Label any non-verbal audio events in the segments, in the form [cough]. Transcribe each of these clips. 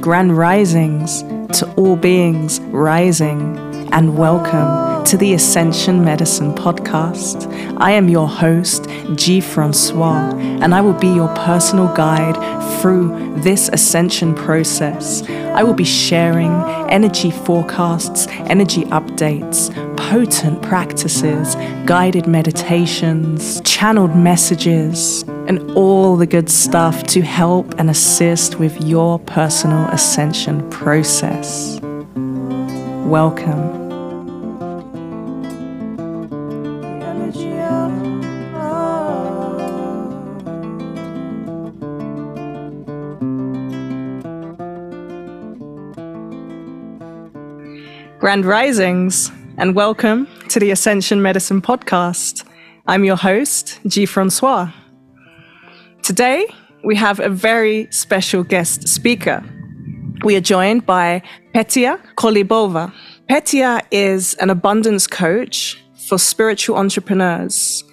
grand risings to all beings rising, and welcome to the Ascension Medicine Podcast. I am your host, Gee Francois, and I will be your personal guide through this ascension process. I will be sharing energy forecasts, energy updates, potent practices, guided meditations, channeled messages, and all the good stuff to help and assist with your personal ascension process. Welcome. Grand Risings, and welcome to the Ascension Medicine Podcast. I'm your host, Gee Francois. Today, we have a very special guest speaker. We are joined by Petia Kolibova. Petia is an abundance coach for spiritual entrepreneurs,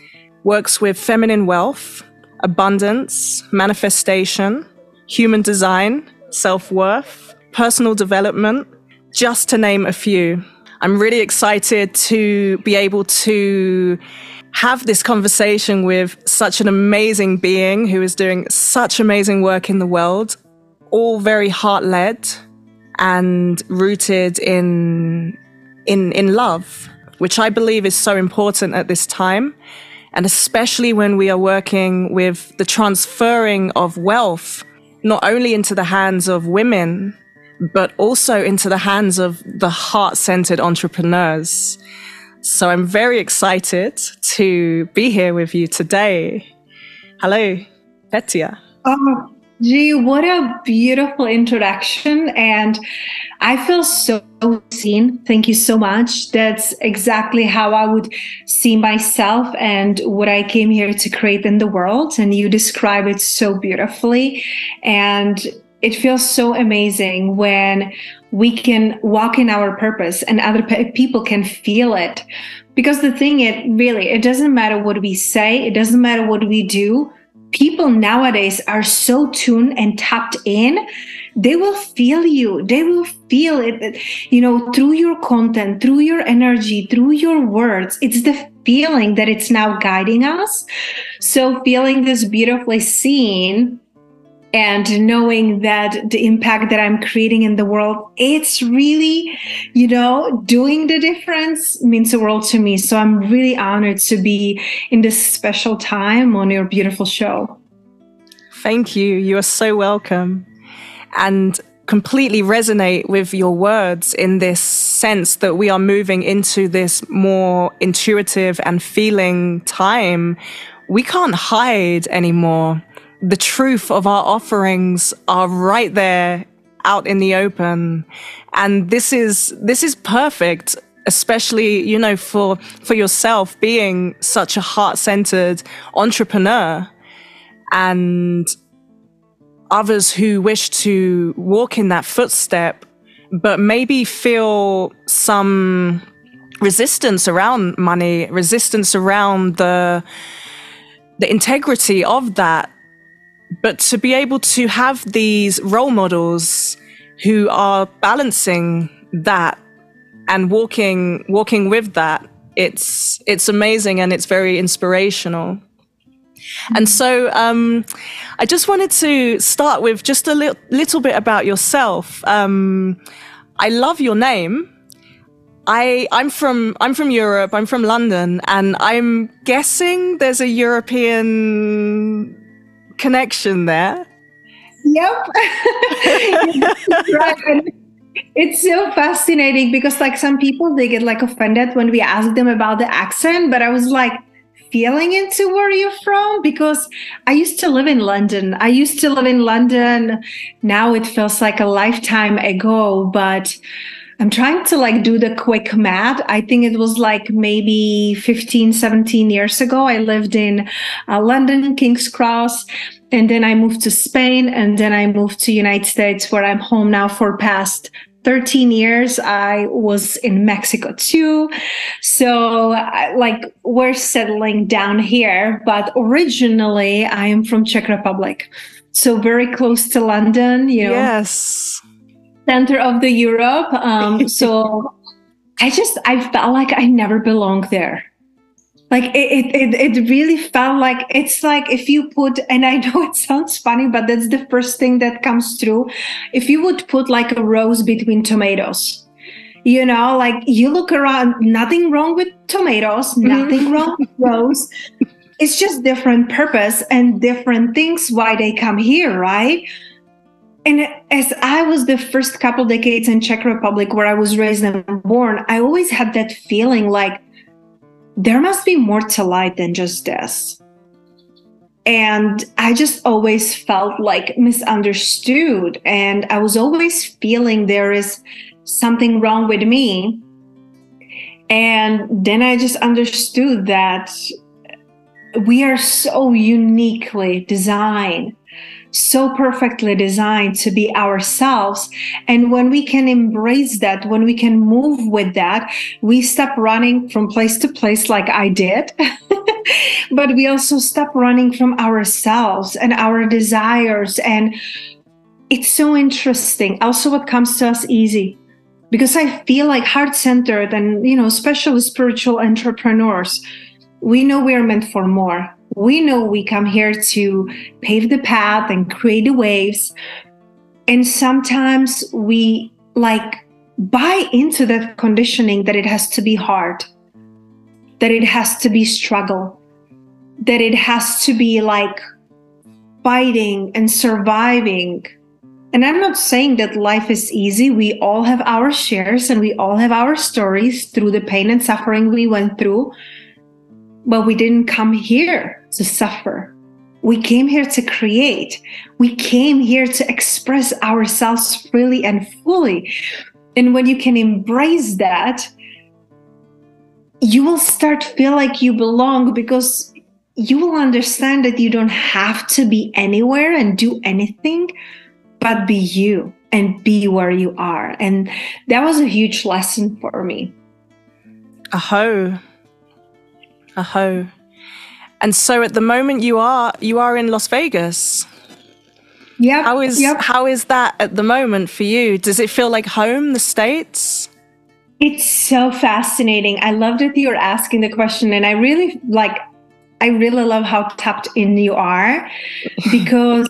works with feminine wealth, abundance, manifestation, human design, self worth, personal development, just to name a few. I'm really excited to be able to have this conversation with such an amazing being who is doing such amazing work in the world, all very heart led and rooted in, in, in love, which I believe is so important at this time. And especially when we are working with the transferring of wealth, not only into the hands of women, but also into the hands of the heart centered entrepreneurs. So I'm very excited to be here with you today. Hello, Petia. Oh, gee, what a beautiful introduction. And I feel so seen. Thank you so much. That's exactly how I would see myself and what I came here to create in the world. And you describe it so beautifully. And it feels so amazing when we can walk in our purpose and other pe- people can feel it. Because the thing it really it doesn't matter what we say it doesn't matter what we do. People nowadays are so tuned and tapped in. They will feel you. They will feel it you know through your content through your energy through your words. It's the feeling that it's now guiding us. So feeling this beautifully seen and knowing that the impact that I'm creating in the world, it's really, you know, doing the difference means the world to me. So I'm really honored to be in this special time on your beautiful show. Thank you. You are so welcome. And completely resonate with your words in this sense that we are moving into this more intuitive and feeling time. We can't hide anymore the truth of our offerings are right there out in the open. And this is, this is perfect, especially, you know, for, for yourself being such a heart centered entrepreneur and others who wish to walk in that footstep, but maybe feel some resistance around money, resistance around the, the integrity of that but to be able to have these role models who are balancing that and walking walking with that it's it's amazing and it's very inspirational and so um, I just wanted to start with just a li- little bit about yourself. Um, I love your name. I I'm from I'm from Europe. I'm from London, and I'm guessing there's a European connection there. Yep. [laughs] right. It's so fascinating because like some people they get like offended when we ask them about the accent, but I was like feeling into where you're from because I used to live in London. I used to live in London. Now it feels like a lifetime ago, but I'm trying to like do the quick math. I think it was like maybe 15, 17 years ago. I lived in uh, London, King's Cross, and then I moved to Spain, and then I moved to United States, where I'm home now for past 13 years i was in mexico too so like we're settling down here but originally i am from czech republic so very close to london you know yes center of the Europe. Um, [laughs] so I just I felt like I never belonged there. Like it, it, it really felt like it's like if you put, and I know [laughs] it sounds funny, but that's the first thing that comes through. If you would put like a rose between tomatoes, you know, like you look around, nothing wrong with tomatoes, mm-hmm. nothing wrong with [laughs] rose. It's just different purpose and different things why they come here, right? And as I was the first couple decades in Czech Republic where I was raised and born, I always had that feeling like there must be more to life than just this. And I just always felt like misunderstood. And I was always feeling there is something wrong with me. And then I just understood that we are so uniquely designed so perfectly designed to be ourselves. And when we can embrace that, when we can move with that, we stop running from place to place like I did. [laughs] but we also stop running from ourselves and our desires. And it's so interesting. Also, what comes to us easy because I feel like heart centered and, you know, especially spiritual entrepreneurs, we know we are meant for more we know we come here to pave the path and create the waves. And sometimes we like buy into that conditioning that it has to be hard, that it has to be struggle, that it has to be like fighting and surviving. And I'm not saying that life is easy. We all have our shares and we all have our stories through the pain and suffering we went through. But we didn't come here to suffer. We came here to create. We came here to express ourselves freely and fully. And when you can embrace that, you will start feel like you belong because you will understand that you don't have to be anywhere and do anything but be you and be where you are. And that was a huge lesson for me. Aho. Aho. And so at the moment you are you are in Las Vegas. Yeah. How is yep. how is that at the moment for you? Does it feel like home, the States? It's so fascinating. I love that you were asking the question and I really like I really love how tapped in you are [laughs] because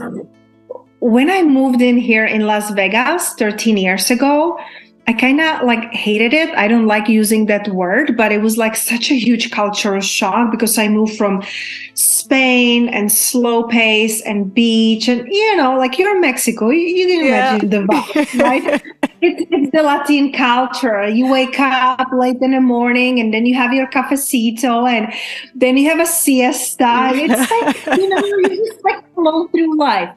when I moved in here in Las Vegas 13 years ago, I kind of like hated it. I don't like using that word, but it was like [laughs] such a huge cultural shock because I moved from Spain and slow pace and beach and you know, like you're in Mexico, you, you can yeah. imagine the vibe, right? [laughs] it's, it's the Latin culture. You wake up late in the morning and then you have your cafecito and then you have a siesta. Mm. It's like, you know, you [laughs] just like flow through life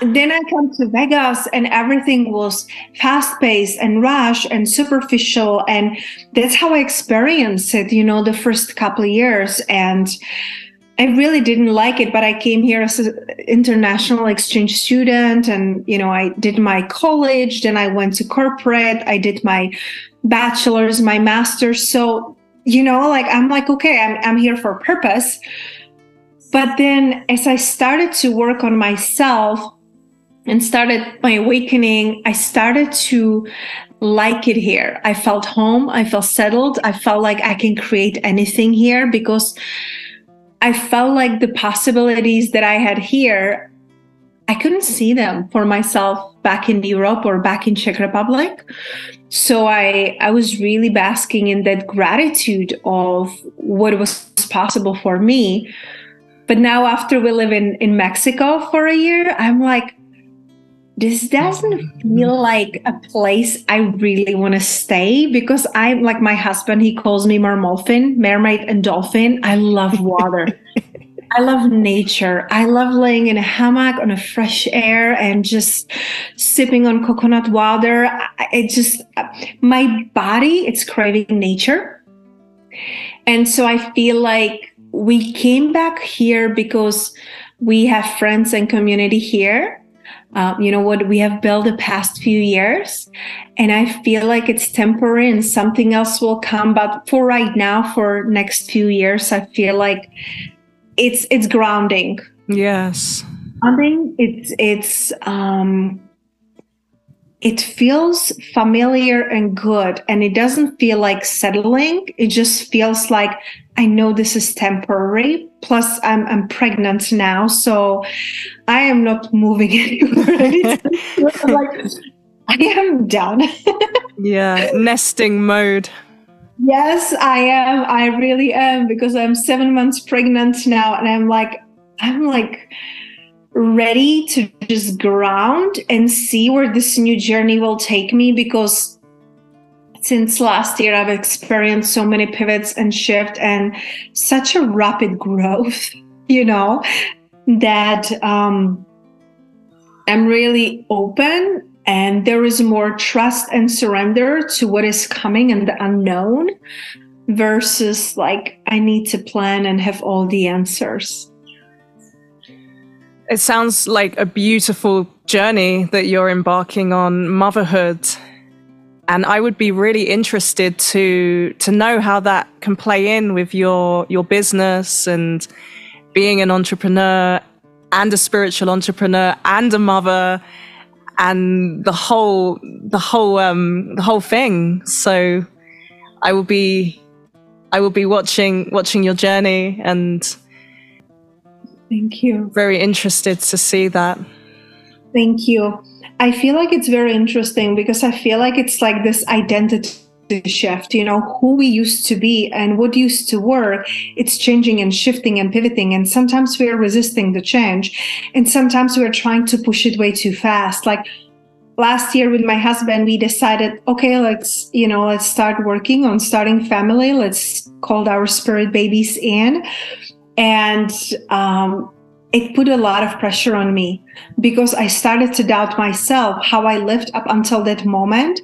then I come to Vegas and everything was fast paced and rush and superficial. And that's how I experienced it, you know, the first couple of years. And I really didn't like it, but I came here as an international exchange student and, you know, I did my college, then I went to corporate, I did my bachelor's, my master's. So, you know, like I'm like, okay, I'm, I'm here for a purpose. But then as I started to work on myself, and started my awakening, I started to like it here. I felt home. I felt settled. I felt like I can create anything here because I felt like the possibilities that I had here, I couldn't see them for myself back in Europe or back in Czech Republic. So I I was really basking in that gratitude of what was possible for me. But now after we live in, in Mexico for a year, I'm like, this doesn't feel like a place I really want to stay because I'm like my husband, he calls me mermolphin, mermaid and dolphin. I love water. [laughs] I love nature. I love laying in a hammock on a fresh air and just sipping on coconut water. It just, my body, it's craving nature. And so I feel like we came back here because we have friends and community here um, you know what? We have built the past few years and i feel like it's temporary and something else will come but for right now for next few years i feel like it's it's grounding. Yes. I grounding it's it's um it feels familiar and good and it doesn't feel like settling. It just feels like i know this is temporary plus i'm, I'm pregnant now so i am not moving [laughs] anywhere. Like i am done. [laughs] Yeah nesting mode. Yes i am. I really am because i'm seven months pregnant now and i'm like i'm like ready to just ground and see where this new journey will take me because since last year I've experienced so many pivots and shift and such a rapid growth, [laughs] you know, that um, I'm really open and there is more trust and surrender to what is coming and the unknown versus like I need to plan and have all the answers. It sounds like a beautiful journey that you're embarking on, motherhood. And I would be really interested to to know how that can play in with your your business and being an entrepreneur and a spiritual entrepreneur and a mother and the whole the whole um the whole thing. So I will be I will be watching watching your journey and Thank you. Very interested to see that. Thank you. I feel like it's very interesting because I feel like it's like this identity shift, you know, who we used to be and what used to work. It's changing and shifting and pivoting. And sometimes we're resisting the change. And sometimes we're trying to push it way too fast. Like last year with my husband, we decided, okay, let's, you know, let's start working on starting family. Let's call our spirit babies in and um, it put a lot of pressure on me because I started to doubt myself how I lived up until that moment.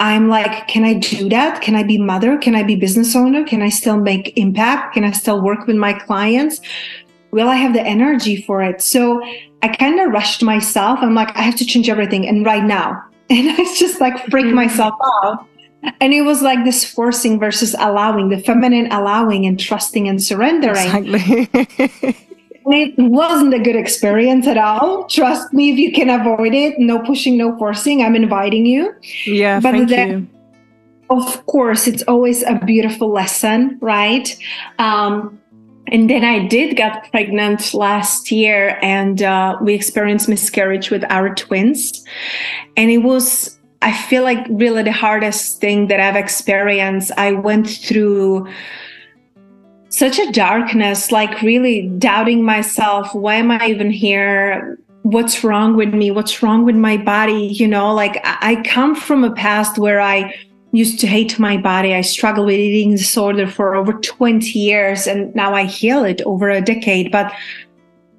I'm like, can I do that? Can I be mother? Can I be business owner? Can I still make impact? Can I still work with my clients? Will I have the energy for it? So I kind of rushed myself. I'm like, I have to change everything and right now. [laughs] And I just like freak mm-hmm. myself out and it was like this forcing versus allowing the feminine allowing and trusting and surrendering. Exactly. [laughs] It wasn't a good experience at all. Trust me if you can avoid it no pushing no forcing i'm inviting you. Yeah but thank then you. of course it's always a beautiful lesson right? Um, and then I did get pregnant last year, and uh, we experienced miscarriage with our twins, and it was I feel like really the hardest thing that I've experienced, I went through such a darkness, like really doubting myself. Why am I even here? What's wrong with me? What's wrong with my body? You know, like I come from a past where I used to hate my body. I struggled with eating disorder for over 20 years and now I heal it over a decade. But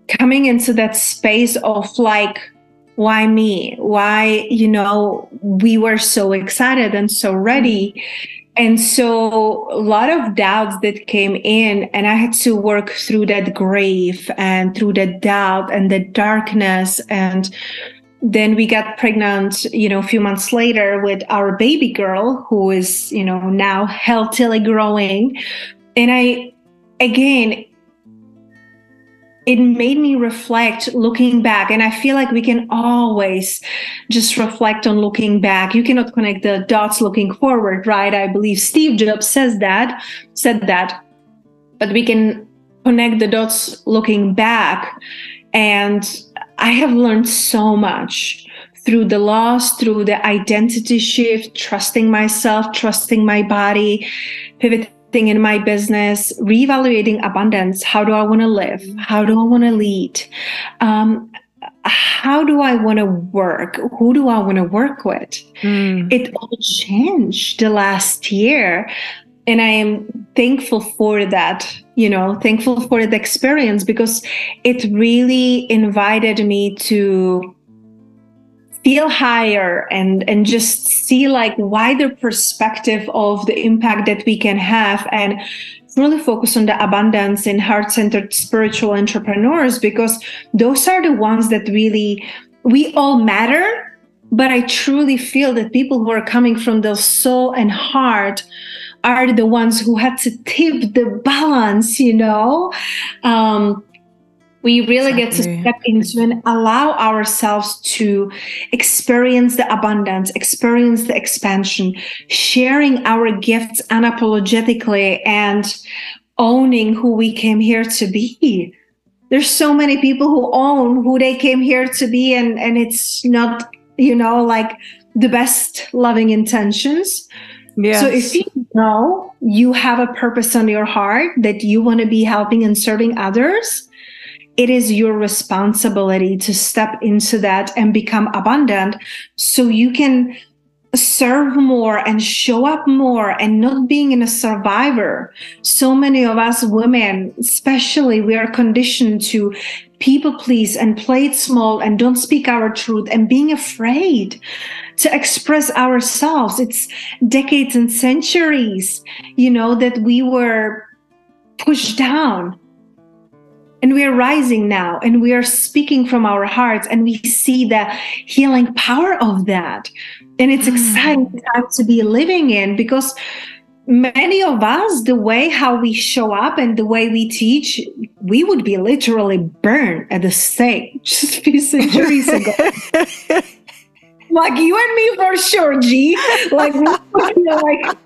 coming into that space of like, why me? Why you know we were so excited and so ready. And so a lot of doubts that came in and i had to work through that grave and through that doubt and the darkness. And then we got pregnant you know a few months later with our baby girl who is you know now healthily growing. And i again it made me reflect looking back and i feel like we can always just reflect on looking back. You cannot connect the dots looking forward right? I believe steve jobs says that said that. But we can connect the dots looking back and i have learned so much through the loss through the identity shift trusting myself trusting my body pivot in my business, reevaluating abundance. How do I want to live? How do I want to lead? Um, how do I want to work? Who do I want to work with? Mm. It all changed the last year. And I am thankful for that, you know, thankful for the experience because it really invited me to feel higher and and just see like wider perspective of the impact that we can have and really focus on the abundance and heart-centered spiritual entrepreneurs because those are the ones that really we all matter but i truly feel that people who are coming from the soul and heart are the ones who had to tip the balance you know? Um, we really exactly. get to step into and allow ourselves to experience the abundance, experience the expansion, sharing our gifts unapologetically and owning who we came here to be. There's so many people who own who they came here to be, and, and it's not, you know, like the best loving intentions. Yes. So if you know you have a purpose on your heart that you want to be helping and serving others, it is your responsibility to step into that and become abundant so you can serve more and show up more and not being in a survivor. So many of us women, especially, we are conditioned to people please and play it small and don't speak our truth and being afraid to express ourselves. It's decades and centuries, you know, that we were pushed down and we are rising now and we are speaking from our hearts and we see the healing power of that. And it's mm. exciting time to be living in because many of us the way how we show up and the way we teach we would be literally burned at the stake [laughs] just a few centuries ago. [laughs] Like you and me for sure Gee. Like like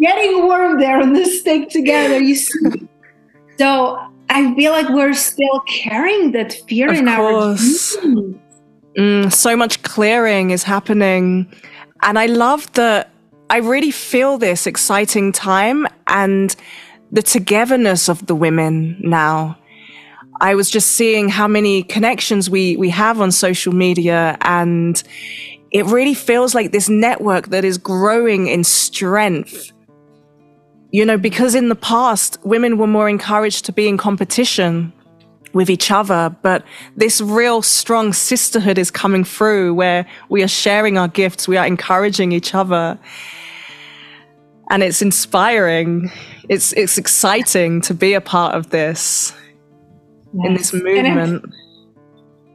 getting warm there on the stake together you see. So I feel like we're still carrying that fear of in course. our mm, so much clearing is happening. And I love that I really feel this exciting time and the togetherness of the women now. I was just seeing how many connections we, we have on social media and it really feels like this network that is growing in strength you know, because in the past, women were more encouraged to be in competition with each other, but this real strong sisterhood is coming through where we are sharing our gifts, we are encouraging each other. And it's inspiring. It's it's exciting to be a part of this yes. in this movement.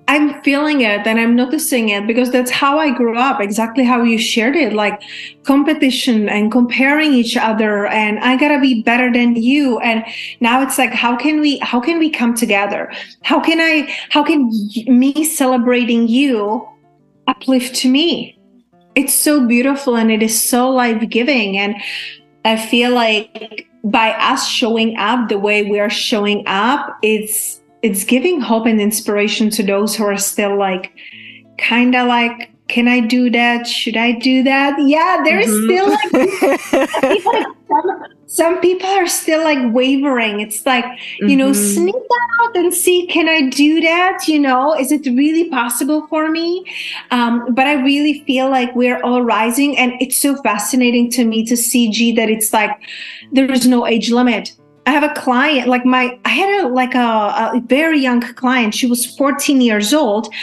I'm feeling it and I'm noticing it because that's how I grew up, exactly how you shared it like competition and comparing each other and I got to be better than you and now it's like how can we how can we come together? How can I how can me celebrating you uplift to me? It's so beautiful and it is so life-giving and I feel like by us showing up the way we are showing up, it's it's giving hope and inspiration to those who are still like kind of like can i do that? Should i do that? Yeah there's mm-hmm. still like [laughs] some, some, people are still like wavering. It's like you mm-hmm. know sneak out and see can i do that? You know is it really possible for me? Um, but i really feel like we're all rising and it's so fascinating to me to see Gee that it's like there is no age limit I have a client, like my, I had a like a, a very young client. She was 14 years old.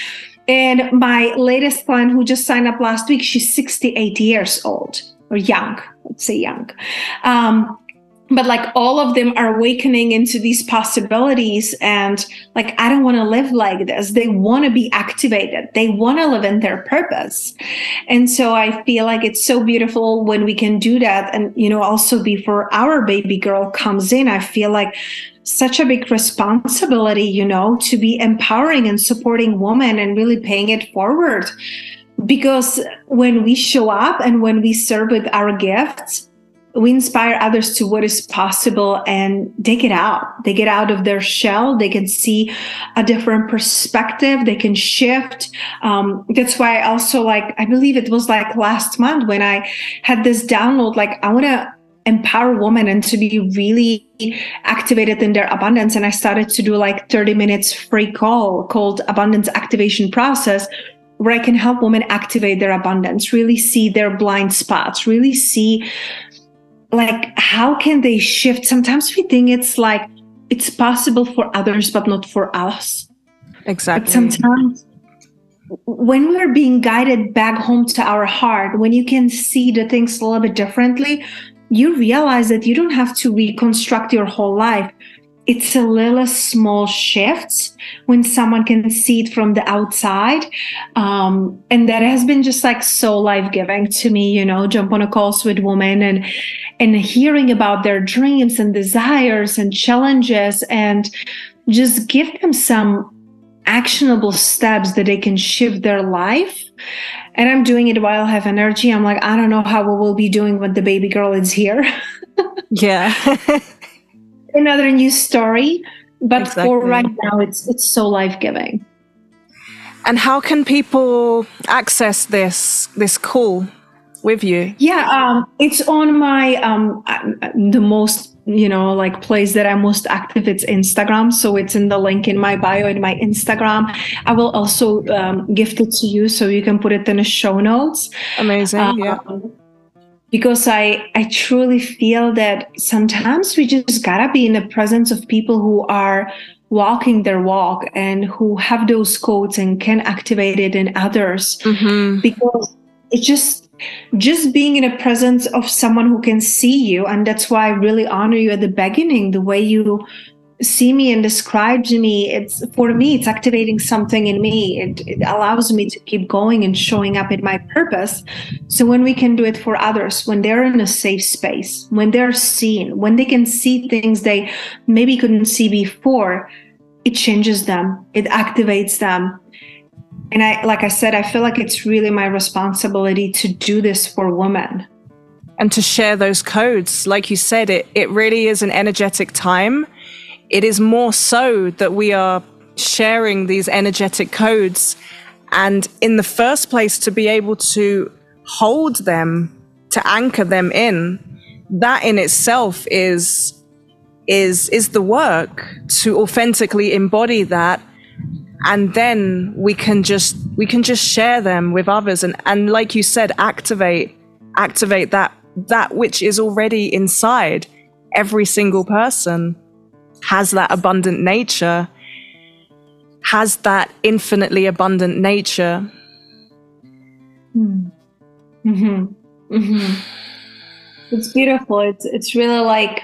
And my latest client who just signed up last week, she's 68 years old or young, let's say young. Um, but like all of them are awakening into these possibilities and like i don't want to live like this. They want to be activated. They want to live in their purpose. And so i feel like it's so beautiful when we can do that and you know also before our baby girl comes in i feel like such a big responsibility you know to be empowering and supporting women and really paying it forward. Because when we show up and when we serve with our gifts we inspire others to what is possible and they get out. They get out of their shell. They can see a different perspective. They can shift. Um, that's why i also like i believe it was like last month when i had this download like i want to empower women and to be really activated in their abundance. And i started to do like 30 minutes free call called abundance activation process where I can help women activate their abundance, really see their blind spots, really see like how can they shift? Sometimes we think it's like it's possible for others but not for us. Exactly. but sometimes when we're being guided back home to our heart when you can see the things a little bit differently you realize that you don't have to reconstruct your whole life it's a little small shifts when someone can see it from the outside um, and that has been just like so life-giving to me you know jump on a calls with women and and hearing about their dreams and desires and challenges and just give them some actionable steps that they can shift their life. And I'm doing it while I have energy. I'm like, I don't know how we will be doing when the baby girl is here. [laughs] yeah. [laughs] Another new story. But exactly. for right now, it's it's so life giving. And how can people access this this call with you? Yeah, um, it's on my um, the most you know like place that i'm most active it's instagram so it's in the link in my bio in my instagram i will also um, gift it to you so you can put it in the show notes amazing um, yeah because i i truly feel that sometimes we just gotta be in the presence of people who are walking their walk and who have those codes and can activate it in others mm-hmm. because it just just being in a presence of someone who can see you and that's why i really honor you at the beginning the way you see me and describe to me it's for me it's activating something in me it, it, allows me to keep going and showing up in my purpose so when we can do it for others when they're in a safe space when they're seen when they can see things they maybe couldn't see before it changes them it activates them and I, like I said, I feel like it's really my responsibility to do this for women. And to share those codes. Like you said, it, it really is an energetic time. It is more so that we are sharing these energetic codes. And in the first place, to be able to hold them, to anchor them in, that in itself is is is the work to authentically embody that and then we can just we can just share them with others and and like you said activate activate that that which is already inside every single person has that abundant nature has that infinitely abundant nature hmm. mm-hmm. Mm-hmm. it's beautiful it's it's really like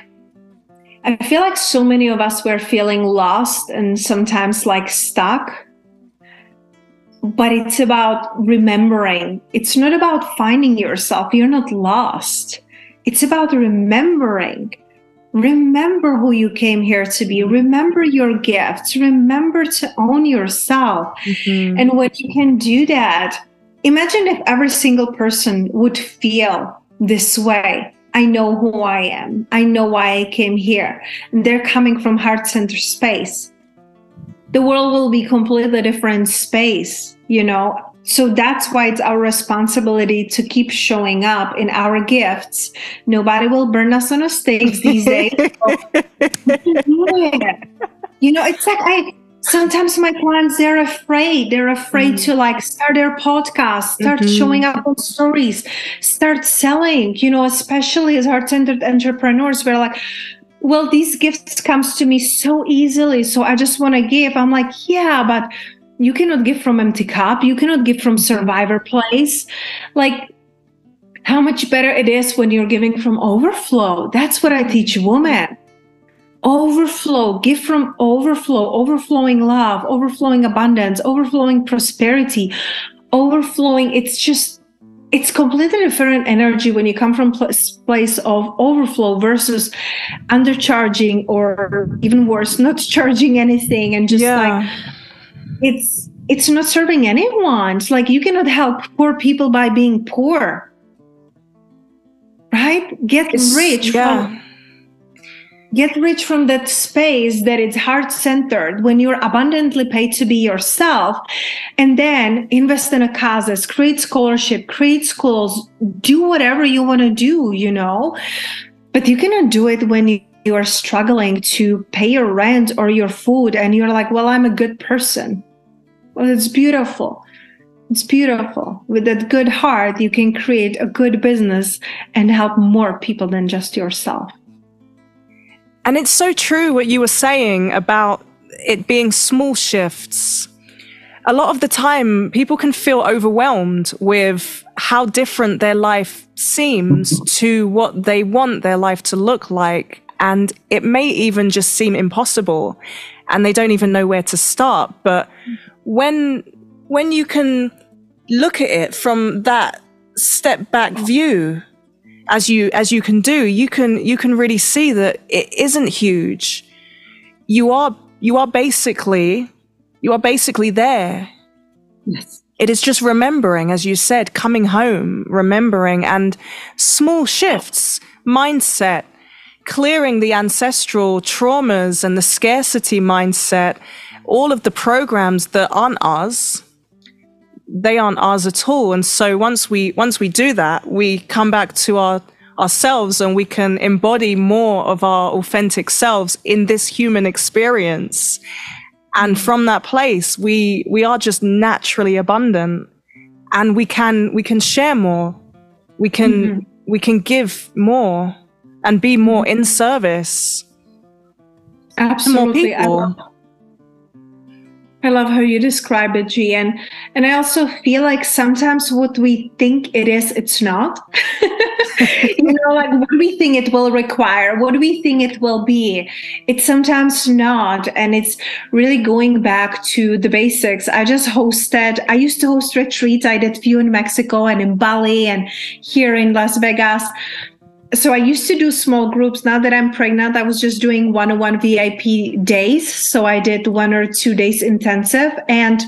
I feel like so many of us were feeling lost and sometimes like stuck. But it's about remembering. It's not about finding yourself. You're not lost. It's about remembering. Remember who you came here to be. Remember your gifts. Remember to own yourself. Mm-hmm. And when you can do that, imagine if every single person would feel this way I know who I am. I know why I came here. And they're coming from heart center space. The world will be completely different space, you know. So that's why it's our responsibility to keep showing up in our gifts. Nobody will burn us on a stake these days. [laughs] you know, it's like I sometimes my clients they're afraid they're afraid mm-hmm. to like start their podcast start mm-hmm. showing up on stories start selling you know especially as heart-centered entrepreneurs we're like well these gifts comes to me so easily so i just want to give i'm like yeah but you cannot give from empty cup. You cannot give from survivor place. Like how much better it is when you're giving from overflow. That's what i teach women. Overflow, give from overflow, overflowing love, overflowing abundance, overflowing prosperity, overflowing. It's just, it's completely different energy when you come from place, place of overflow versus undercharging or even worse, not [laughs] charging anything and just yeah. like it's it's not serving anyone. It's like you cannot help poor people by being poor. Right? Get it's, rich yeah. from get rich from that space that it's heart centered when you're abundantly paid to be yourself and then invest in a causes create scholarship create schools do whatever you want to do you know but you cannot do it when you you are struggling to pay your rent or your food and you're like well i'm a good person well it's beautiful it's beautiful with that good heart you can create a good business and help more people than just yourself and it's so true what you were saying about it being small shifts. A lot of the time, people can feel overwhelmed with how different their life seems to what they want their life to look like. And it may even just seem impossible and they don't even know where to start. But when, when you can look at it from that step back view, as you as you can do, you can you can really see that it isn't huge. You are you are basically, you are basically there. Yes. It is just remembering, as you said, coming home, remembering and small shifts, mindset, clearing the ancestral traumas and the scarcity mindset, all of the programs that aren't ours, they aren't ours at all. And so once we once we do that, we come back to our ourselves and we can embody more of our authentic selves in this human experience. And from that place, we we are just naturally abundant and we can we can share more. We can mm-hmm. we can give more and be more in service. Absolutely. I love how you describe it, Gee. And, and I also feel like sometimes what we think it is, it's not. [laughs] you know, like what we think it will require, what we think it will be, it's sometimes not. And it's really going back to the basics. I just hosted, I used to host retreats. I did few in Mexico and in Bali and here in Las Vegas so I used to do small groups. Now that I'm pregnant, I was just doing one on one VIP days. So I did one or two days intensive. And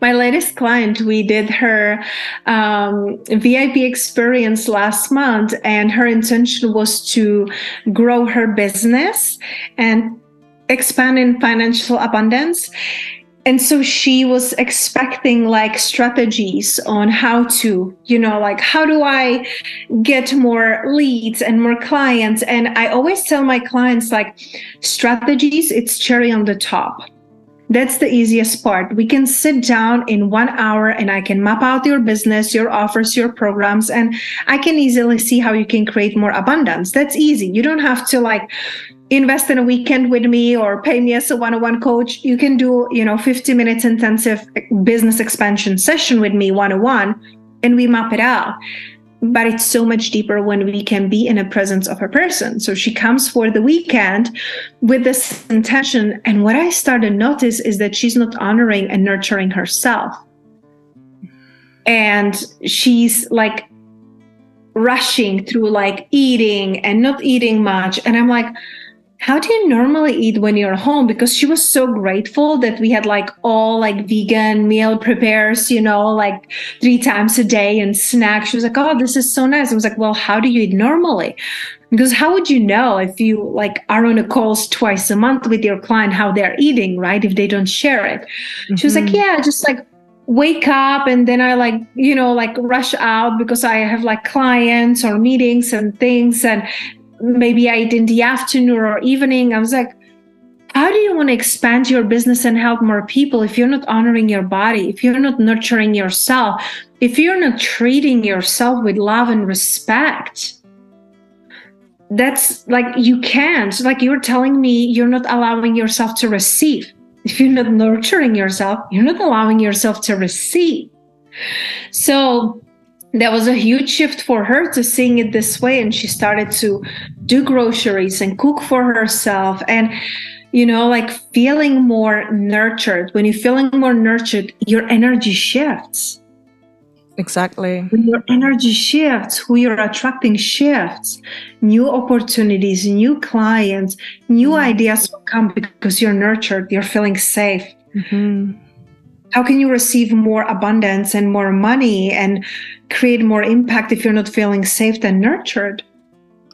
my latest client, we did her um, VIP experience last month, and her intention was to grow her business and expand in financial abundance and so she was expecting like strategies on how to you know like how do i get more leads and more clients and i always tell my clients like strategies it's cherry on the top that's the easiest part. We can sit down in one hour and I can map out your business, your offers, your programs, and I can easily see how you can create more abundance. That's easy. You don't have to like invest in a weekend with me or pay me as a one-on-one coach you can do you know 50 minutes intensive business expansion session with me one-on-one and we map it out. But it's so much deeper when we can be in the presence of a person. So she comes for the weekend with this intention. And what i started to notice is that she's not honoring and nurturing herself. And she's like rushing through like eating and not eating much. And i'm like how do you normally eat when you're home because she was so grateful that we had like all like vegan meal prepares you know like three times a day and snacks she was like oh this is so nice i was like well how do you eat normally because how would you know if you like are on a calls twice a month with your client how they're eating right if they don't share it mm-hmm. she was like mm-hmm. yeah just like wake up and then I like, you know, like rush out because I have like clients or meetings and things. And maybe I did in the afternoon or evening. I was like, how do you want to expand your business and help more people if you're not honoring your body, if you're not nurturing yourself, if you're not treating yourself with love and respect? That's like you can't. Like you're telling me you're not allowing yourself to receive. If you're not nurturing yourself, you're not allowing yourself to receive. So that was a huge shift for her to seeing it this way and she started to do groceries and cook for herself and you know like feeling more nurtured. When you're feeling more nurtured your energy shifts. Exactly. When your energy shifts who you're attracting shifts. New opportunities new clients new mm-hmm. ideas will come because you're nurtured you're feeling safe. Mm-hmm how can you receive more abundance and more money and create more impact if you're not feeling safe and nurtured?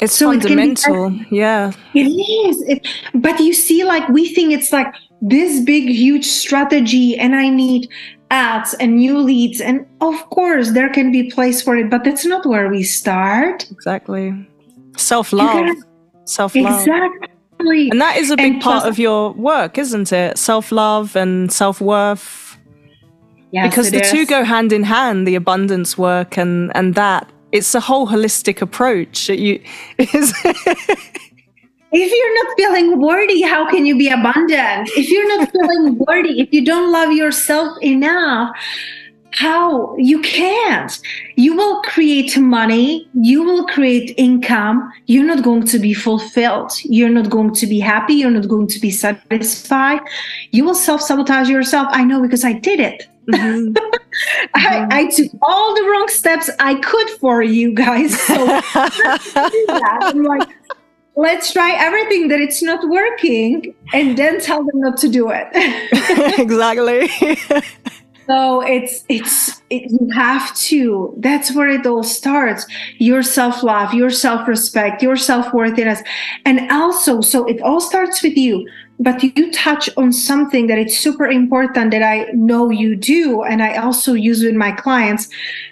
It's so fundamental it yeah. It is. It, but you see like we think it's like this big huge strategy and i need ads and new leads and of course there can be place for it but that's not where we start. Exactly. Self-love. self-love. Exactly. And that is a big and part of your work isn't it? Self-love and self-worth Yes, because the is. two go hand in hand, the abundance work and and that. It's a whole holistic approach. You [laughs] is if you're not feeling worthy, how can you be abundant? If you're not [laughs] feeling worthy, if you don't love yourself enough, how? You can't. You will create money. You will create income. You're not going to be fulfilled. You're not going to be happy. You're not going to be satisfied. You will self-sabotage yourself. I know because i did it. Mm-hmm. [laughs] I, mm-hmm. I, took all the wrong steps i could for you guys. So [laughs] i'm like let's try everything that it's not working and then tell them not to do it. [laughs] exactly. So it's it's it, you have to that's where it all starts. Your self-love your self-respect your self-worthiness. And also so it all starts with you but you touch on something that it's super important that i know you do and i also use with my clients.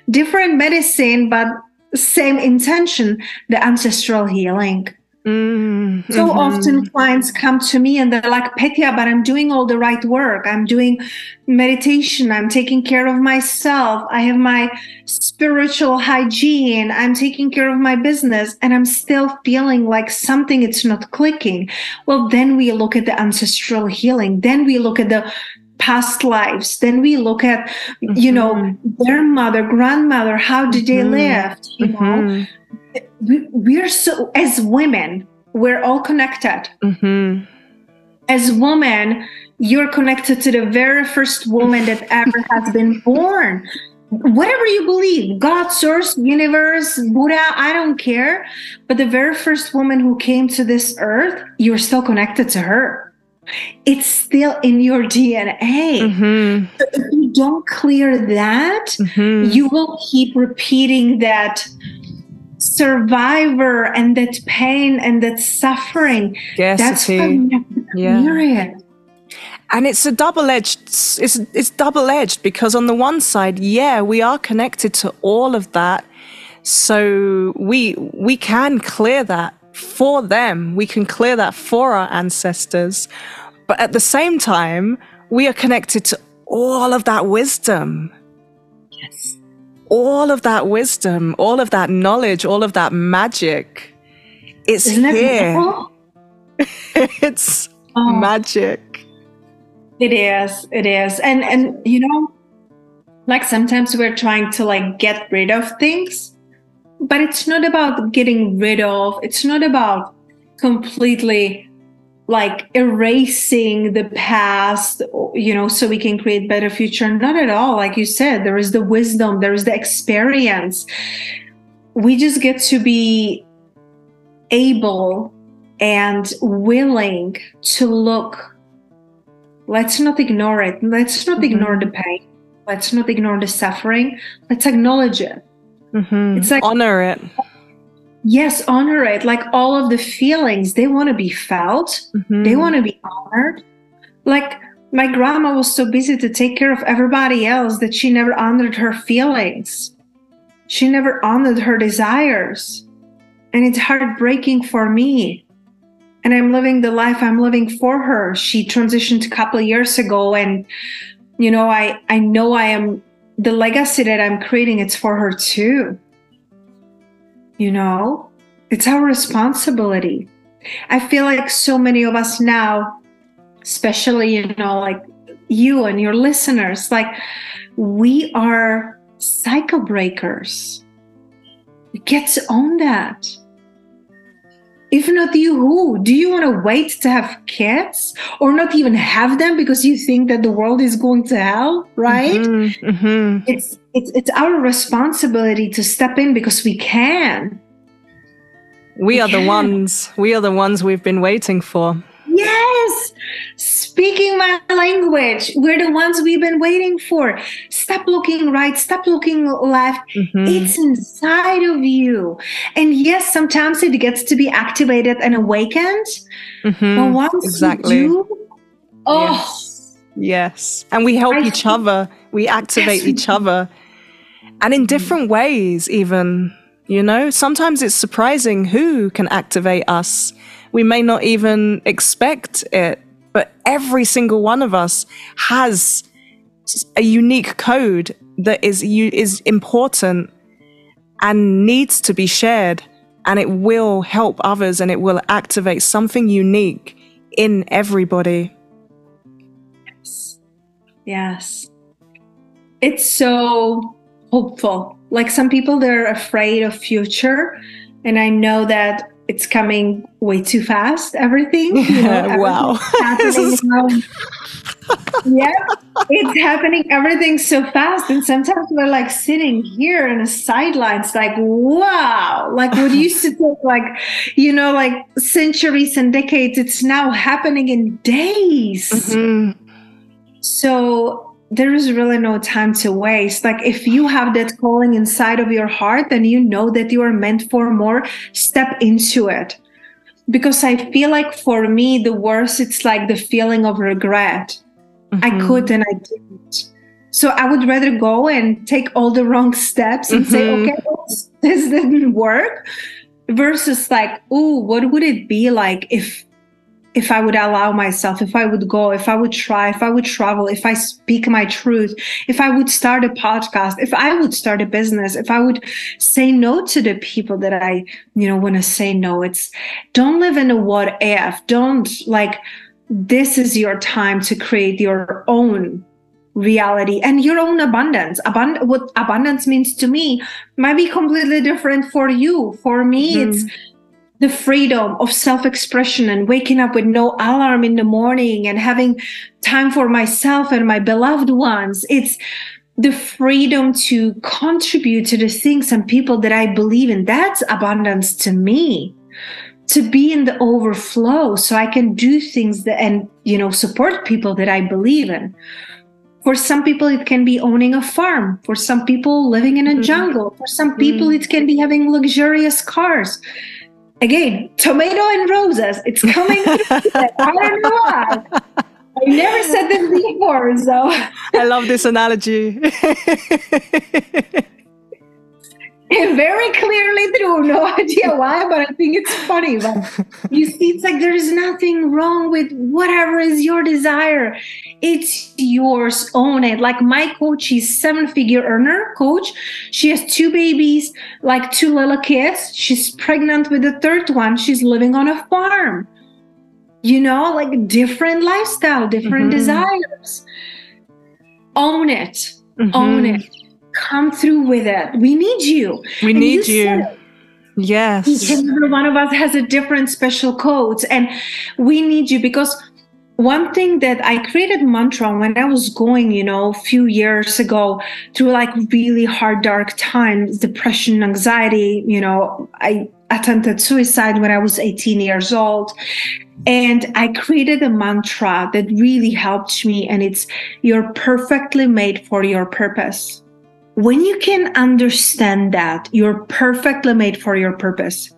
Different medicine but same intention the ancestral healing Mm-hmm. So often clients come to me and they're like, Petia, but I'm doing all the right work. I'm doing meditation. I'm taking care of myself. I have my spiritual hygiene. I'm taking care of my business and I'm still feeling like something it's not clicking. Well, then we look at the ancestral healing. Then we look at the past lives then we look at mm-hmm. you know mm-hmm. their mother grandmother how did they mm-hmm. live you know mm-hmm we're so as women we're all connected mm-hmm. as women you're connected to the very first woman that ever has been born whatever you believe god source universe buddha i don't care but the very first woman who came to this earth you're still connected to her it's still in your dna mm-hmm. so if you don't clear that mm-hmm. you will keep repeating that survivor and that pain and that suffering. Yes, that's yeah. And it's a double-edged. It's it's double-edged because on the one side, yeah, we are connected to all of that, so we we can clear that for them. We can clear that for our ancestors, but at the same time, we are connected to all of that wisdom. Yes all of that wisdom, all of that knowledge, all of that magic, it's Isn't here. [laughs] it's oh. magic. It is. It is. And and you know, like sometimes we're trying to like get rid of things, but it's not about getting rid of. It's not about completely like erasing the past you know so we can create better future. Not at all. Like you said there is the wisdom there is the experience. We just get to be able and willing to look. Let's not ignore it. Let's not mm-hmm. ignore the pain. Let's not ignore the suffering. Let's acknowledge it. Mm-hmm. it's like honor it yes honor it like all of the feelings they want to be felt. Mm-hmm. they want to be honored. Like my grandma was so busy to take care of everybody else that she never honored her feelings. She never honored her desires. And it's heartbreaking for me. And i'm living the life i'm living for her. She transitioned a couple of years ago and you know i i know i am the legacy that i'm creating it's for her too you know, it's our responsibility. I feel like so many of us now, especially, you know, like you and your listeners, like we are cycle breakers. Get own that. If not you, who? Do you want to wait to have kids or not even have them because you think that the world is going to hell, right? Mm-hmm, mm-hmm. It's, it's, it's our responsibility to step in because we can. We are yeah. the ones, we are the ones we've been waiting for. Yes, speaking my language. We're the ones we've been waiting for. Stop looking right, stop looking left. Mm-hmm. It's inside of you. And yes, sometimes it gets to be activated and awakened. Mm-hmm. But once exactly. you do, oh. Yes. yes. And we help I each other, we activate yes. each other. And in different ways, even. You know, sometimes it's surprising who can activate us we may not even expect it, but every single one of us has a unique code that is is important and needs to be shared and it will help others and it will activate something unique in everybody. Yes. Yes. It's so hopeful. Like some people they're afraid of future and I know that it's coming way too fast. Everything, you know, [laughs] wow. [laughs] [laughs] yeah, it's happening. Everything's so fast. And sometimes we're like sitting here in the sidelines, like, wow, like what used to take like, you know, like centuries and decades, it's now happening in days. Mm-hmm. So there is really no time to waste. Like if you have that calling inside of your heart and you know that you are meant for more, step into it. Because I feel like for me, the worst, it's like the feeling of regret. Mm-hmm. I could and I didn't. So I would rather go and take all the wrong steps and mm-hmm. say, okay, this [laughs] didn't work versus like, oh, what would it be like if if I would allow myself, if I would go, if I would try, if I would travel, if I speak my truth, if I would start a podcast, if I would start a business, if I would say no to the people that I, you know, want to say no. It's don't live in a what if. Don't like this is your time to create your own reality and your own abundance. Abund- what abundance means to me might be completely different for you. For me, mm-hmm. it's the freedom of self expression and waking up with no alarm in the morning and having time for myself and my beloved ones. It's the freedom to contribute to the things and people that I believe in. That's abundance to me. To be in the overflow so I can do things that and you know support people that I believe in. For some people, it can be owning a farm. For some people, living in a mm-hmm. jungle. For some people, mm-hmm. it can be having luxurious cars again, tomato and roses. It's coming. [laughs] I don't know why. I never said this before, so I love this analogy. [laughs] [laughs] very clearly true. No [laughs] idea why, but I think it's funny. But you see, it's like there is nothing wrong with whatever is your desire. It's yours. Own it. Like my coach, she's seven figure earner coach. She has two babies, like two little kids. She's pregnant with the third one. She's living on a farm. You know, like different lifestyle, different mm-hmm. desires. Own it. Mm-hmm. Own it come through with it. We need you. We and need you. you. Yes. Each and every one of us has a different special code, and we need you because one thing that I created mantra when I was going, you know, a few years ago through like really hard, dark times, depression, anxiety, you know, I attempted suicide when I was 18 years old. And I created a mantra that really helped me. And it's, you're perfectly made for your purpose when you can understand that you're perfectly made for your purpose,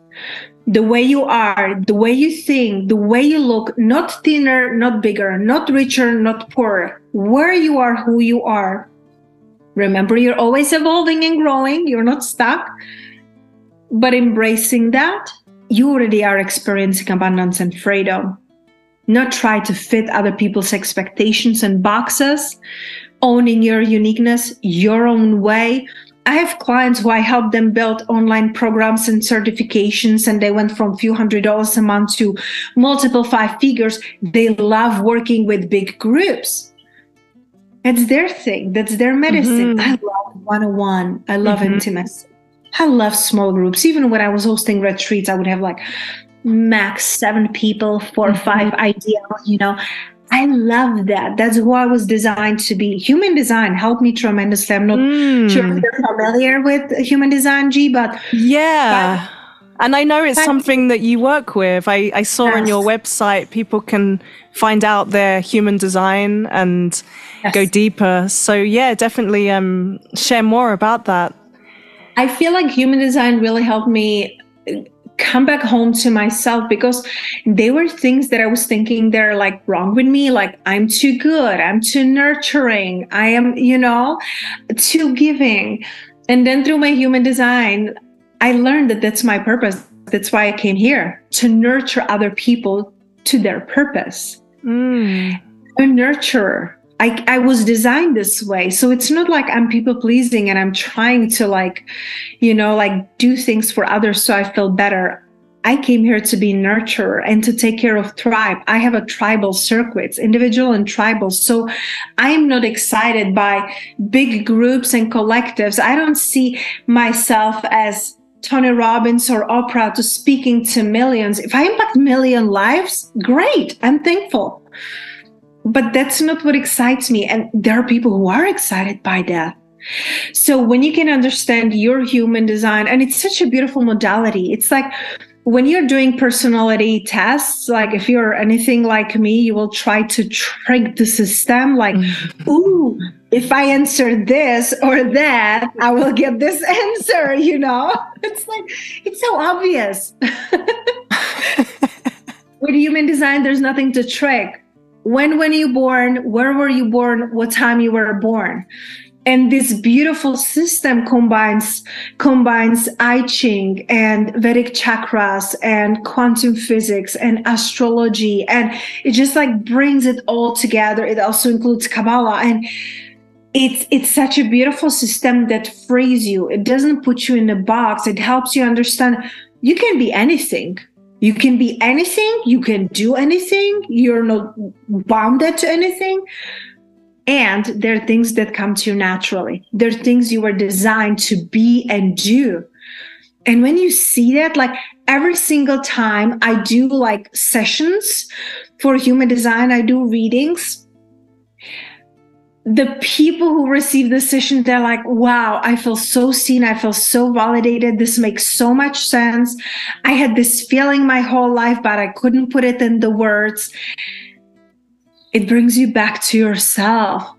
the way you are, the way you think, the way you look, not thinner, not bigger, not richer, not poorer, where you are, who you are. Remember, you're always evolving and growing, you're not stuck. But embracing that, you already are experiencing abundance and freedom. Not try to fit other people's expectations and boxes, owning your uniqueness your own way. I have clients who I help them build online programs and certifications, and they went from a few hundred dollars a month to multiple five figures. They love working with big groups. It's their thing, that's their medicine. Mm-hmm. I love one on one, I love mm-hmm. intimacy. I love small groups. Even when I was hosting retreats, I would have like max seven people, 4 or mm-hmm. five ideal, you know. I love that. That's who I was designed to be. Human design helped me tremendously. I'm not mm. sure if you're familiar with human design, Gee, but yeah. But, and I know it's something that you work with. I, I saw yes. on your website people can find out their human design and yes. go deeper. So yeah, definitely um, share more about that. I feel like human design really helped me come back home to myself because they were things that I was thinking they're like wrong with me. Like I'm too good, I'm too nurturing, I am, you know, too giving. And then through my human design, I learned that that's my purpose. That's why I came here to nurture other people to their purpose. Mm. A nurturer. I, I was designed this way. So it's not like I'm people pleasing and I'm trying to like, you know, like do things for others so I feel better. I came here to be nurturer and to take care of tribe. I have a tribal circuits, individual and tribal. So I'm not excited by big groups and collectives. I don't see myself as Tony Robbins or Oprah to speaking to millions. If I impact million lives, great. I'm thankful but that's not what excites me. And there are people who are excited by that. So when you can understand your human design, and it's such a beautiful modality, it's like when you're doing personality tests, like if you're anything like me, you will try to trick the system, like, mm-hmm. ooh, if I answer this or that, I will get this [laughs] answer, you know? [laughs] It's like, it's so obvious. [laughs] With human design, there's nothing to trick. When when you born? Where were you born? What time you were born? and this beautiful system combines combines I Ching and Vedic chakras and quantum physics and astrology and it just like brings it all together. It also includes Kabbalah and it's it's such a beautiful system that frees you. It doesn't put you in a box. It helps you understand you can be anything. You can be anything, you can do anything, you're not bounded to anything and there are things that come to you naturally. There are things you were designed to be and do. And when you see that, like every single time I do like sessions for human design, I do readings. The people who receive the session, they're like, wow, I feel so seen. I feel so validated. This makes so much sense. I had this feeling my whole life, but I couldn't put it in the words it brings you back to yourself.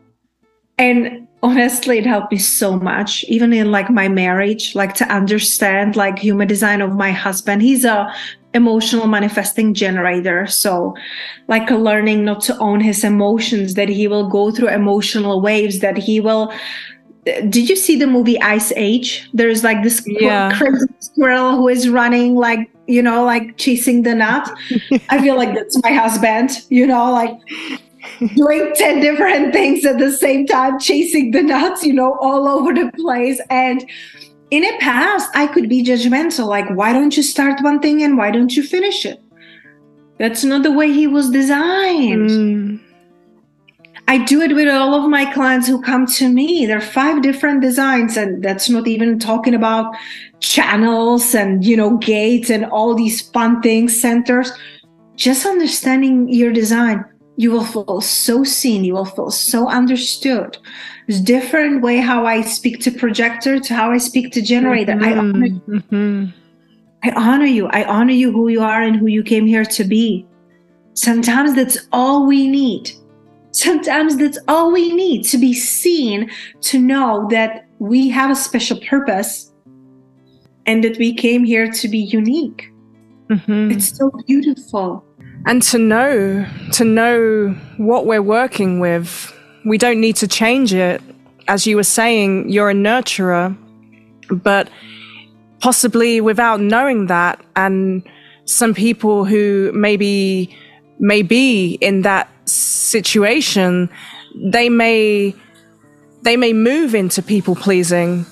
And honestly, it helped me so much, even in like my marriage, like to understand like human design of my husband. He's a emotional manifesting generator. So like learning not to own his emotions, that he will go through emotional waves, that he will did you see the movie Ice Age? There's like this yeah. crazy squirrel who is running like you know like chasing the nut. I feel like that's my husband. You know, like doing 10 different things at the same time, chasing the nuts, you know, all over the place. And in the past, I could be judgmental, like, why don't you start one thing and why don't you finish it? That's not the way he was designed. Mm. I do it with all of my clients who come to me. There are five different designs, and that's not even talking about channels and you know gates and all these fun things, centers. Just understanding your design, you will feel so seen. You will feel so understood. It's different way how I speak to projector to how I speak to generator. Mm-hmm. I honor you. Mm-hmm. I honor you. I honor you who you are and who you came here to be. Sometimes that's all we need Sometimes that's all we need to be seen, to know that we have a special purpose and that we came here to be unique. Mm-hmm. It's so beautiful. And to know, to know what we're working with, we don't need to change it. As you were saying, you're a nurturer, but possibly without knowing that, and some people who maybe may be in that situation, they may they may move into people pleasing.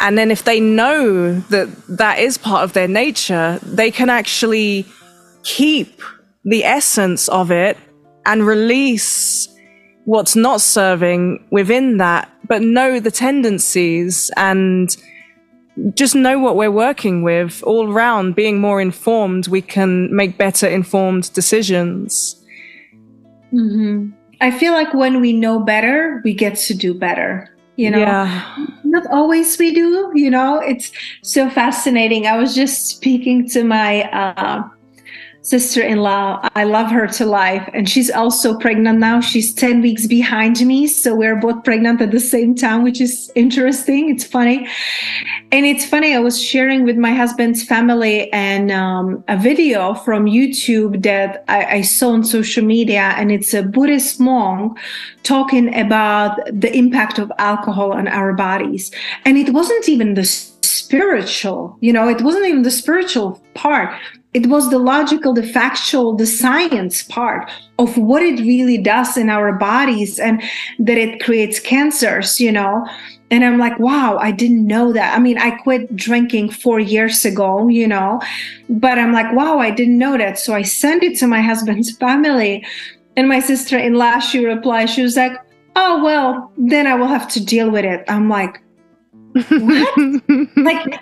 And then if they know that that is part of their nature, they can actually keep the essence of it and release what's not serving within that, but know the tendencies and just know what we're working with all around being more informed we can make better informed decisions. Mm-hmm. i feel like when we know better we get to do better you know? Yeah. not always we do you know? It's so fascinating. I was just speaking to my uh, sister in law. I love her to life. And she's also pregnant now. She's 10 weeks behind me. So we're both pregnant at the same time, which is interesting. It's funny. And it's funny, I was sharing with my husband's family and um, a video from YouTube that I, I saw on social media. And it's a Buddhist monk talking about the impact of alcohol on our bodies. And it wasn't even the spiritual, you know, it wasn't even the spiritual part it was the logical, the factual, the science part of what it really does in our bodies and that it creates cancers, you know. And I'm like, wow, I didn't know that. I mean, I quit drinking four years ago, you know, but I'm like, wow, I didn't know that. So I sent it to my husband's [laughs] family. And my sister in law, she replied, she was like, oh, well, then I will have to deal with it. I'm like, what? [laughs] like,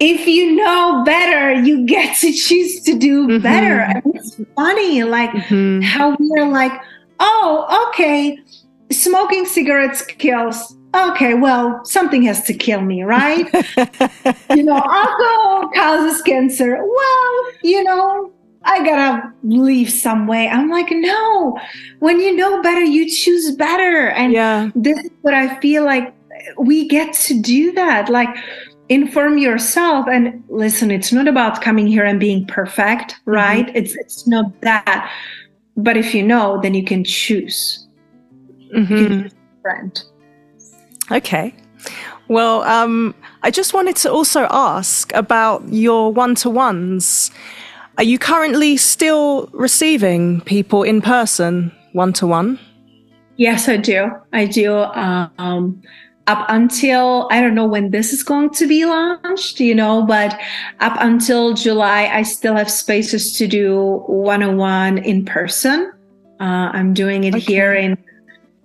if you know better, you get to choose to do mm-hmm. better. And it's funny, like mm-hmm. how we're like, oh, okay, smoking cigarettes kills. Okay, well, something has to kill me, right? [laughs] you know, alcohol causes cancer. Well, you know, I gotta leave some way. I'm like, no, when you know better, you choose better. And yeah. this is what I feel like we get to do that. Like, inform yourself and listen it's not about coming here and being perfect mm-hmm. right? Mm-hmm. it's it's not that. But if you know then you can choose, mm-hmm. friend. Okay. Well um i just wanted to also ask about your one-to-ones. Are you currently still receiving people in person one-to-one? Yes i do. I do um up until I don't know when this is going to be launched, you know, but up until July, I still have spaces to do one on one in person. Uh, I'm doing it okay. here in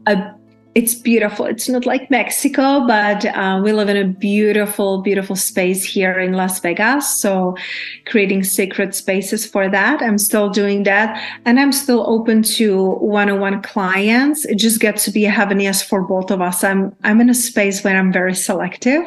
a it's beautiful. It's not like Mexico, but uh, we live in a beautiful, beautiful space here in Las Vegas. So, creating sacred spaces for that. I'm still doing that. And I'm still open to one on one clients. It just gets to be a heaven yes for both of us. I'm, I'm in a space where I'm very selective.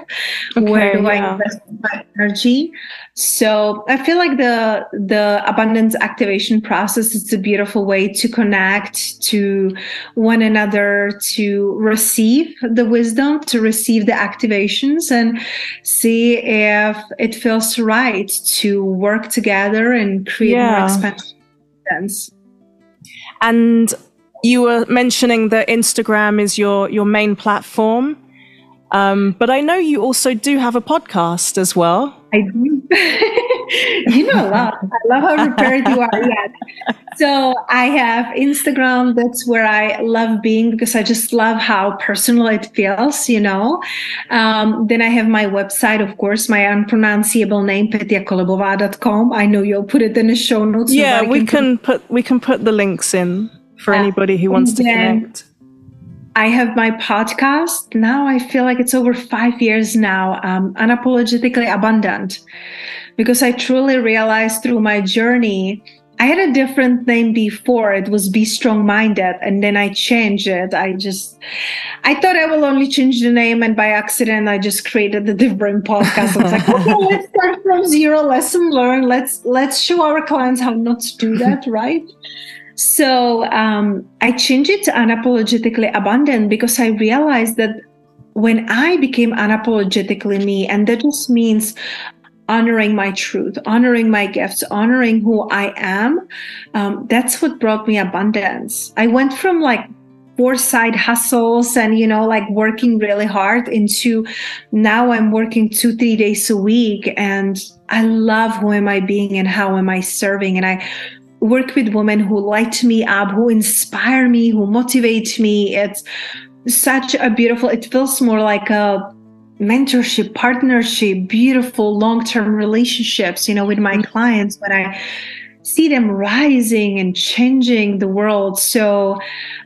Okay, where do yeah. I invest my energy? So I feel like the the abundance activation process is a beautiful way to connect to one another, to receive the wisdom, to receive the activations, and see if it feels right to work together and create yeah. more expansion. And you were mentioning that Instagram is your your main platform. Um, but I know you also do have a podcast as well. I do. [laughs] [laughs] you know a lot. I love how prepared you are. Yeah. [laughs] So I have Instagram. That's where I love being because I just love how personal it feels, you know. Um, then I have my website, of course, my unpronounceable name, petiakolibova.com. I know you'll put it in the show notes. Yeah, we can, put, put, we can put the links in for anybody who wants to connect. I have my podcast now. I feel like it's over five years now, um, unapologetically abundant, because I truly realized through my journey. I had a different name before. It was Be Strong Minded. And then I changed it. I just, I thought I will only change the name. And by accident, I just created a different podcast. I was like, okay, [laughs] let's start from zero, lesson learned. Let's, let's show our clients how not to do that, right? So um, I changed it to unapologetically abundant because I realized that when I became unapologetically me, and that just means honoring my truth, honoring my gifts, honoring who I am, um, that's what brought me abundance. I went from like four side hustles and you know like working really hard into now i'm working two three days a week and i love who am i being and how am i serving and i work with women who light me up, who inspire me, who motivate me. It's such a beautiful, it feels more like a mentorship, partnership, beautiful long term relationships, you know, with my mm-hmm. clients when I see them rising and changing the world. So,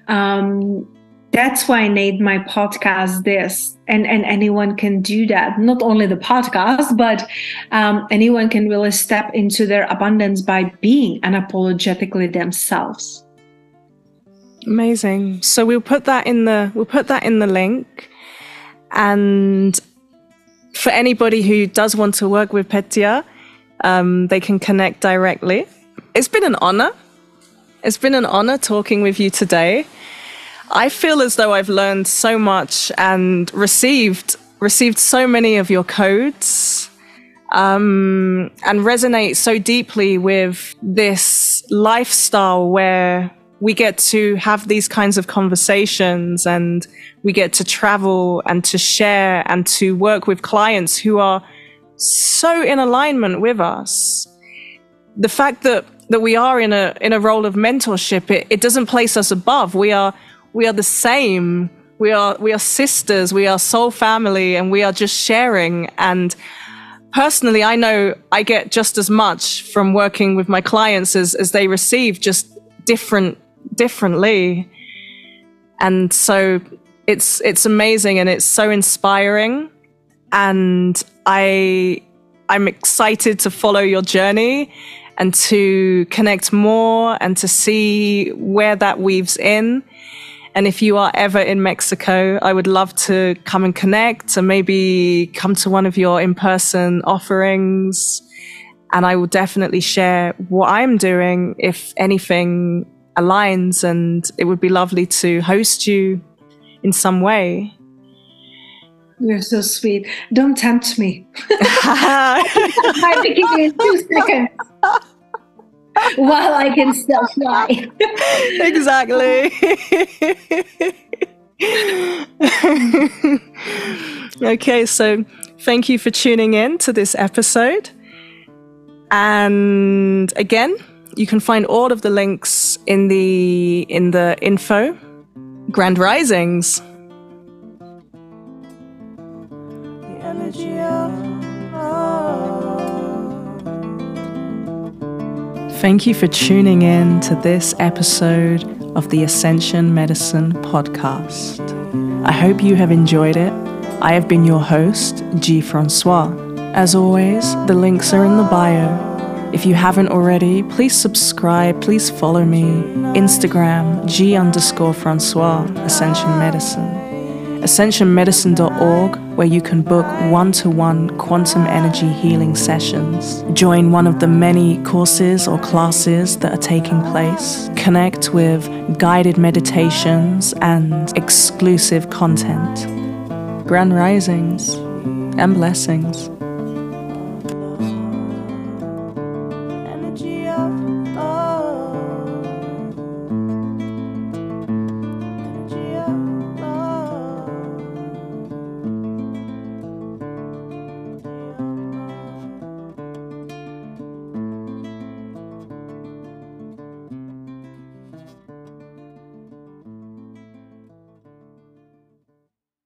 um, that's why I named my podcast this. And, and anyone can do that. Not only the podcast, but um, anyone can really step into their abundance by being unapologetically themselves. Amazing. So we'll put that in the we'll put that in the link. And for anybody who does want to work with Petia, um, they can connect directly. It's been an honor. It's been an honor talking with you today. I feel as though I've learned so much and received received so many of your codes um, and resonate so deeply with this lifestyle where we get to have these kinds of conversations and we get to travel and to share and to work with clients who are so in alignment with us. The fact that that we are in a in a role of mentorship, it, it doesn't place us above. We are we are the same. We are we are sisters. We are soul family, and we are just sharing. And personally, I know I get just as much from working with my clients as as they receive, just different differently. And so it's it's amazing and it's so inspiring. And I I'm excited to follow your journey and to connect more and to see where that weaves in. And if you are ever in Mexico, I would love to come and connect and maybe come to one of your in person offerings. And I will definitely share what I'm doing if anything aligns. And it would be lovely to host you in some way. You're so sweet. Don't tempt me. [laughs] [laughs] I think you in two seconds. [laughs] While I can still fly. exactly. [laughs] okay, so thank you for tuning in to this episode. And again, you can find all of the links in the in the info. Grand Risings. Thank you for tuning in to this episode of the Ascension Medicine Podcast. I hope you have enjoyed it. I have been your host, Gee Francois. As always, the links are in the bio. If you haven't already, please subscribe, please follow me. Instagram, Gee underscore Francois, Ascension Medicine ascensionmedicine.org, where you can book one to one quantum energy healing sessions, join one of the many courses or classes that are taking place, connect with guided meditations and exclusive content. Grand risings and blessings.